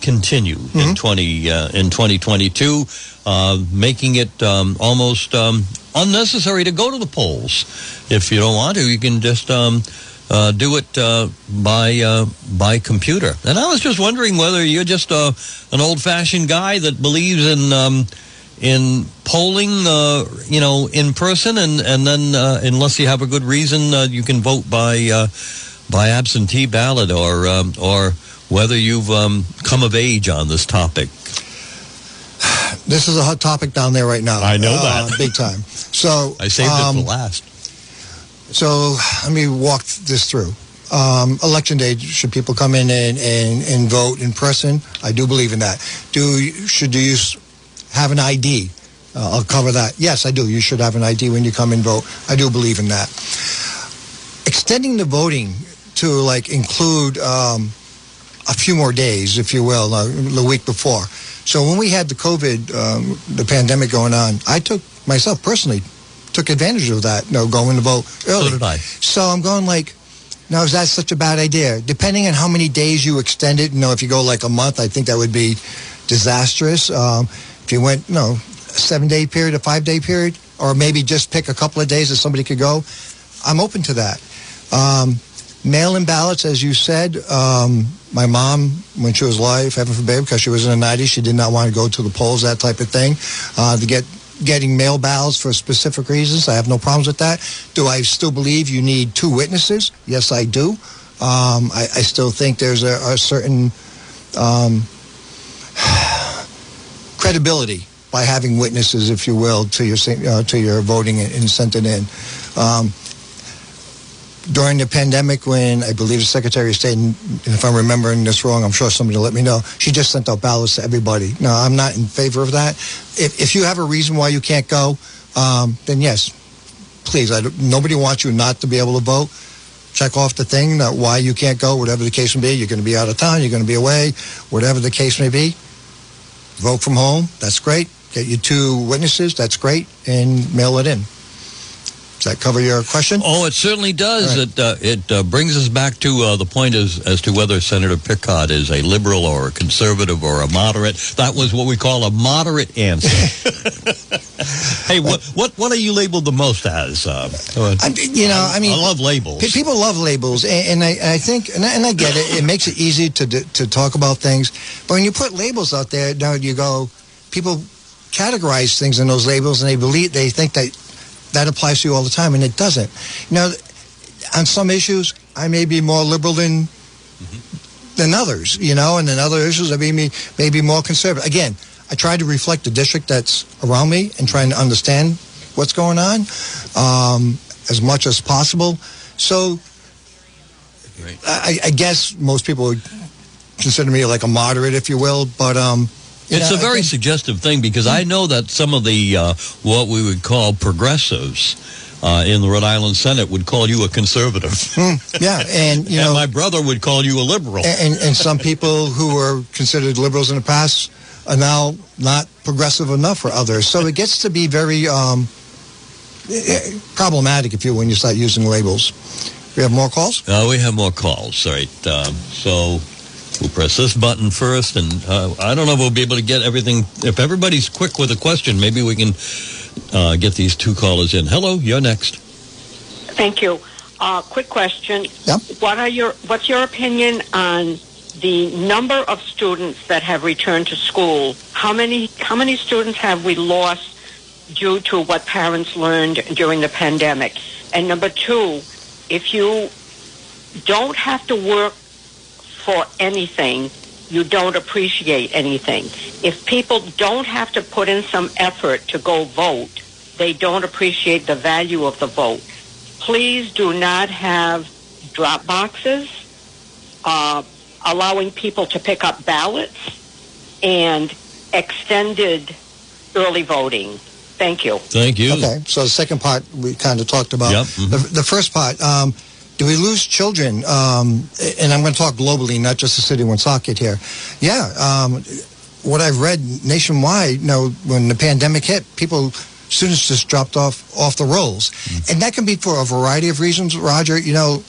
continue in 20 uh, in 2022, uh, making it um, almost um, unnecessary to go to the polls. If you don't want to, you can just um, uh, do it uh, by uh, by computer. And I was just wondering whether you're just uh, an old-fashioned guy that believes in um, in polling, uh, you know, in person, and and then uh, unless you have a good reason, uh, you can vote by uh, by absentee ballot, or um, or whether you've um, come of age on this topic. This is a hot topic down there right now. I know uh, that. big time. So I saved um, it for last. So let me walk this through. Um, election day, should people come in and, and, and vote in person? I do believe in that. Do should you have an ID? Uh, I'll cover that. Yes, I do. You should have an ID when you come and vote. I do believe in that. Extending the voting to like include um, a few more days, if you will, uh, the week before. So when we had the COVID, um, the pandemic going on, I took myself personally took advantage of that. You know, going to vote early. So did I. So I'm going like, now is that such a bad idea? Depending on how many days you extend it, you know, if you go like a month, I think that would be disastrous. Um, if you went, you know, a seven day period, a five day period, or maybe just pick a couple of days that somebody could go, I'm open to that. Um, Mail-in ballots, as you said, um, my mom, when she was alive, heaven forbid, because she was in the 90s, she did not want to go to the polls, that type of thing. Uh, to get getting mail ballots for specific reasons, I have no problems with that. Do I still believe you need two witnesses? Yes, I do. Um, I, I still think there's a, a certain um, credibility by having witnesses, if you will, to your uh, to your voting and, sent it in. Um, during the pandemic, when I believe the Secretary of State, and if I'm remembering this wrong, I'm sure somebody will let me know. She just sent out ballots to everybody. No, I'm not in favor of that. If, if you have a reason why you can't go, um, then yes, please. Nobody wants you not to be able to vote. Check off the thing that why you can't go, whatever the case may be. You're going to be out of town. You're going to be away, whatever the case may be. Vote from home. That's great. Get your two witnesses. That's great, and mail it in. Does that cover your question? Oh, it certainly does. Right. It uh, it uh, brings us back to uh, the point as as to whether Senator Picard is a liberal or a conservative or a moderate. That was what we call a moderate answer. hey, what what what are you labeled the most as? Uh, I, you know, I mean, I love labels. People love labels, and, and I, I think, and I, and I get it. It makes it easy to to talk about things, but when you put labels out there, now you go, people categorize things in those labels, and they believe they think that that applies to you all the time, and it doesn't. You know, on some issues, I may be more liberal than mm-hmm. than others, you know, and then other issues I may be, may be more conservative. Again, I try to reflect the district that's around me and trying to understand what's going on um, as much as possible. So. I, I, guess most people would consider me like a moderate, if you will, but um, it's a very suggestive thing because I know that some of the uh, what we would call progressives uh, in the Rhode Island Senate would call you a conservative. Mm, yeah, and you and know, my brother would call you a liberal. And, and some people who were considered liberals in the past are now not progressive enough for others. So it gets to be very um, eh, problematic if you when you start using labels. We have more calls. Uh, we have more calls. All right. Um, so We'll press this button first, and uh, I don't know if we'll be able to get everything. If everybody's quick with a question, maybe we can uh, get these two callers in. Hello, you're next. Thank you. Uh, quick question. Yep. What are your What's your opinion on the number of students that have returned to school? How many How many students have we lost due to what parents learned during the pandemic? And number two, if you don't have to work for anything, you don't appreciate anything. If people don't have to put in some effort to go vote, they don't appreciate the value of the vote. Please do not have drop boxes, uh, allowing people to pick up ballots, and extended early voting. Thank you. Thank you. Okay, so the second part we kind of talked about. Yep. Mm-hmm. The, the first part, um, do we lose children? Um, and I'm going to talk globally, not just the city of Woonsocket here. Yeah, um, what I've read nationwide, you know, when the pandemic hit, people, students just dropped off off the rolls, mm-hmm. and that can be for a variety of reasons. Roger, you know,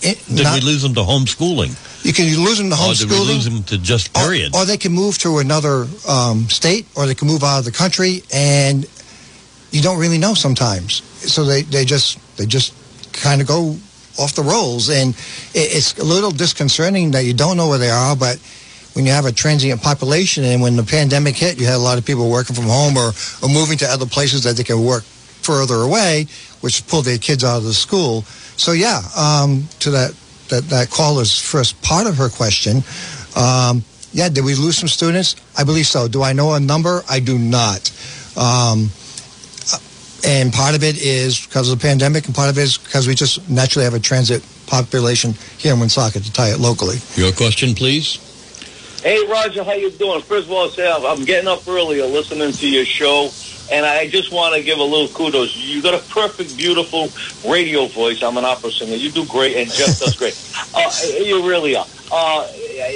it, did not, we lose them to homeschooling? You can lose them to homeschooling. Or did we lose them to just period? Or, or they can move to another um, state, or they can move out of the country, and you don't really know sometimes. So they, they just they just kind of go off the rolls. And it's a little disconcerting that you don't know where they are, but when you have a transient population and when the pandemic hit, you had a lot of people working from home or, or moving to other places that they can work further away, which pulled their kids out of the school. So yeah, um, to that, that, that caller's first part of her question, um, yeah, did we lose some students? I believe so. Do I know a number? I do not. Um, and part of it is because of the pandemic, and part of it is because we just naturally have a transit population here in Woonsocket to tie it locally. Your question, please. Hey, Roger, how you doing? First of all, say I'm getting up earlier listening to your show, and I just want to give a little kudos. You got a perfect, beautiful radio voice. I'm an opera singer. You do great, and Jeff does great. Uh, you really are. Uh,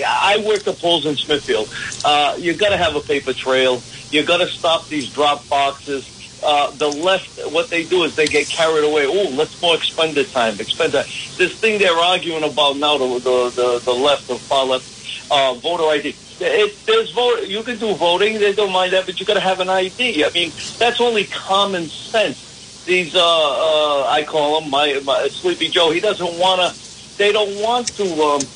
I work the polls in Smithfield. Uh, you got to have a paper trail. You got to stop these drop boxes uh, the left, what they do is they get carried away. Oh, let's more expend the time, expend that. This thing they're arguing about now, the the the, the left, the far left, uh, voter ID. It, there's vote. You can do voting. They don't mind that, but you got to have an ID. I mean, that's only common sense. These, uh, uh, I call him my, my Sleepy Joe. He doesn't want to they don't want to um,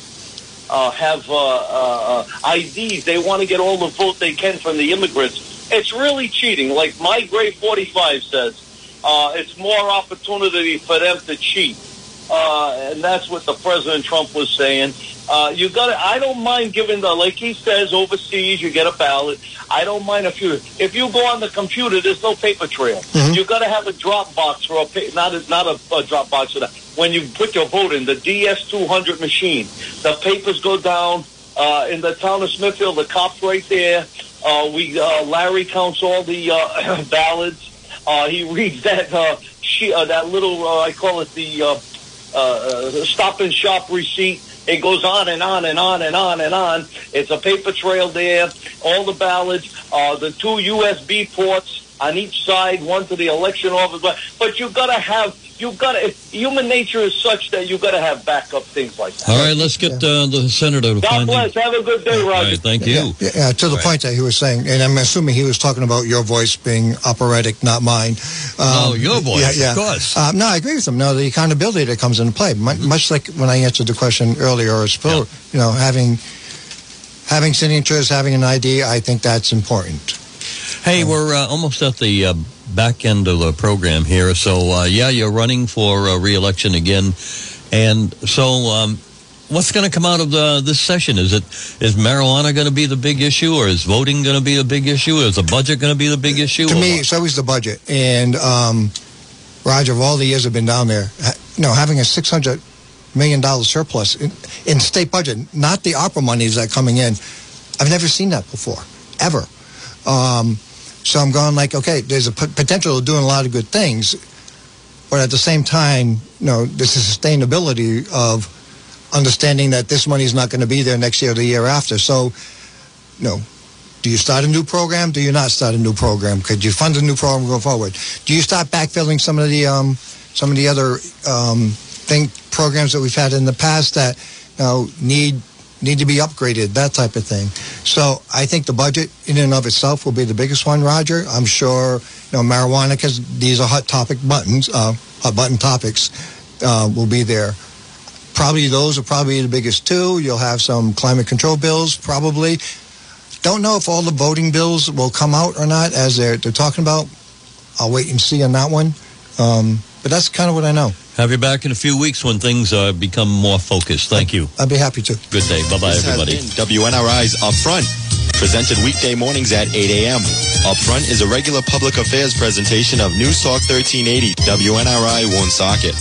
uh, have uh, uh, uh, IDs. They want to get all the vote they can from the immigrants. It's really cheating. Like my grade 45 says, uh, it's more opportunity for them to cheat. Uh, and that's what the President Trump was saying. Uh, you got to. I don't mind giving the, like he says, overseas you get a ballot. I don't mind if you if you go on the computer, there's no paper trail. You got to have a drop box or a not a, not a, a drop box for that. When you put your vote in the DS200 machine, the papers go down. Uh, in the town of Smithfield, the cops right there. Uh, we uh, Larry counts all the uh, ballots. Uh, he reads that uh, she, uh, that little uh, I call it the uh, uh, uh, stop and shop receipt. It goes on and on and on and on and on. It's a paper trail there. All the ballots, uh, the two USB ports on each side, one to the election office. But, but you got to have, you got to. Human nature is such that you've got to have backup things like that. All right, let's get uh, the senator to God find bless. Have a good day, All Roger. right, thank you. Yeah, yeah, to the Right. point that he was saying, and I'm assuming he was talking about your voice being operatic, not mine. Um, No, your voice, yeah, of course. Um, no, I agree with him. No, the accountability that comes into play, Mu- much like when I answered the question earlier, as Phil, you know, having having signatures, having an ID, I think that's important. Hey, we're uh, almost at the uh, back end of the program here. So, uh, yeah, you're running for uh, reelection again. And so, um, what's going to come out of the, this session? Is it is marijuana going to be the big issue, or is voting going to be the big issue? or Is the budget going to be the big issue? To me, what? it's always the budget. And um, Roger, of all the years I've been down there, you know, having a six hundred million dollar surplus in, in state budget, not the ARPA monies that are coming in, I've never seen that before, ever. Um, so I'm going like, okay, there's a potential of doing a lot of good things, but at the same time, you know, there's a sustainability of understanding that this money is not going to be there next year or the year after. So, you know, do you start a new program? Do you not start a new program? Could you fund a new program going forward? Do you start backfilling some of the um, some of the other um, programs that we've had in the past that you know need need to be upgraded? That type of thing. So I think the budget in and of itself will be the biggest one, Roger. I'm sure you know marijuana because these are hot topic buttons, uh, hot button topics, uh, will be there. Probably those are probably the biggest two. You'll have some climate control bills, probably. Don't know if all the voting bills will come out or not as they're, they're talking about. I'll wait and see on that one. Um, but that's kind of what I know. Have you back in a few weeks when things uh, become more focused. Thank you. I'd be happy to. Good day. Bye bye, This has everybody. been WNRI's Upfront, presented weekday mornings at 8 a.m. Upfront is a regular public affairs presentation of News Talk 1380, WNRI Woonsocket.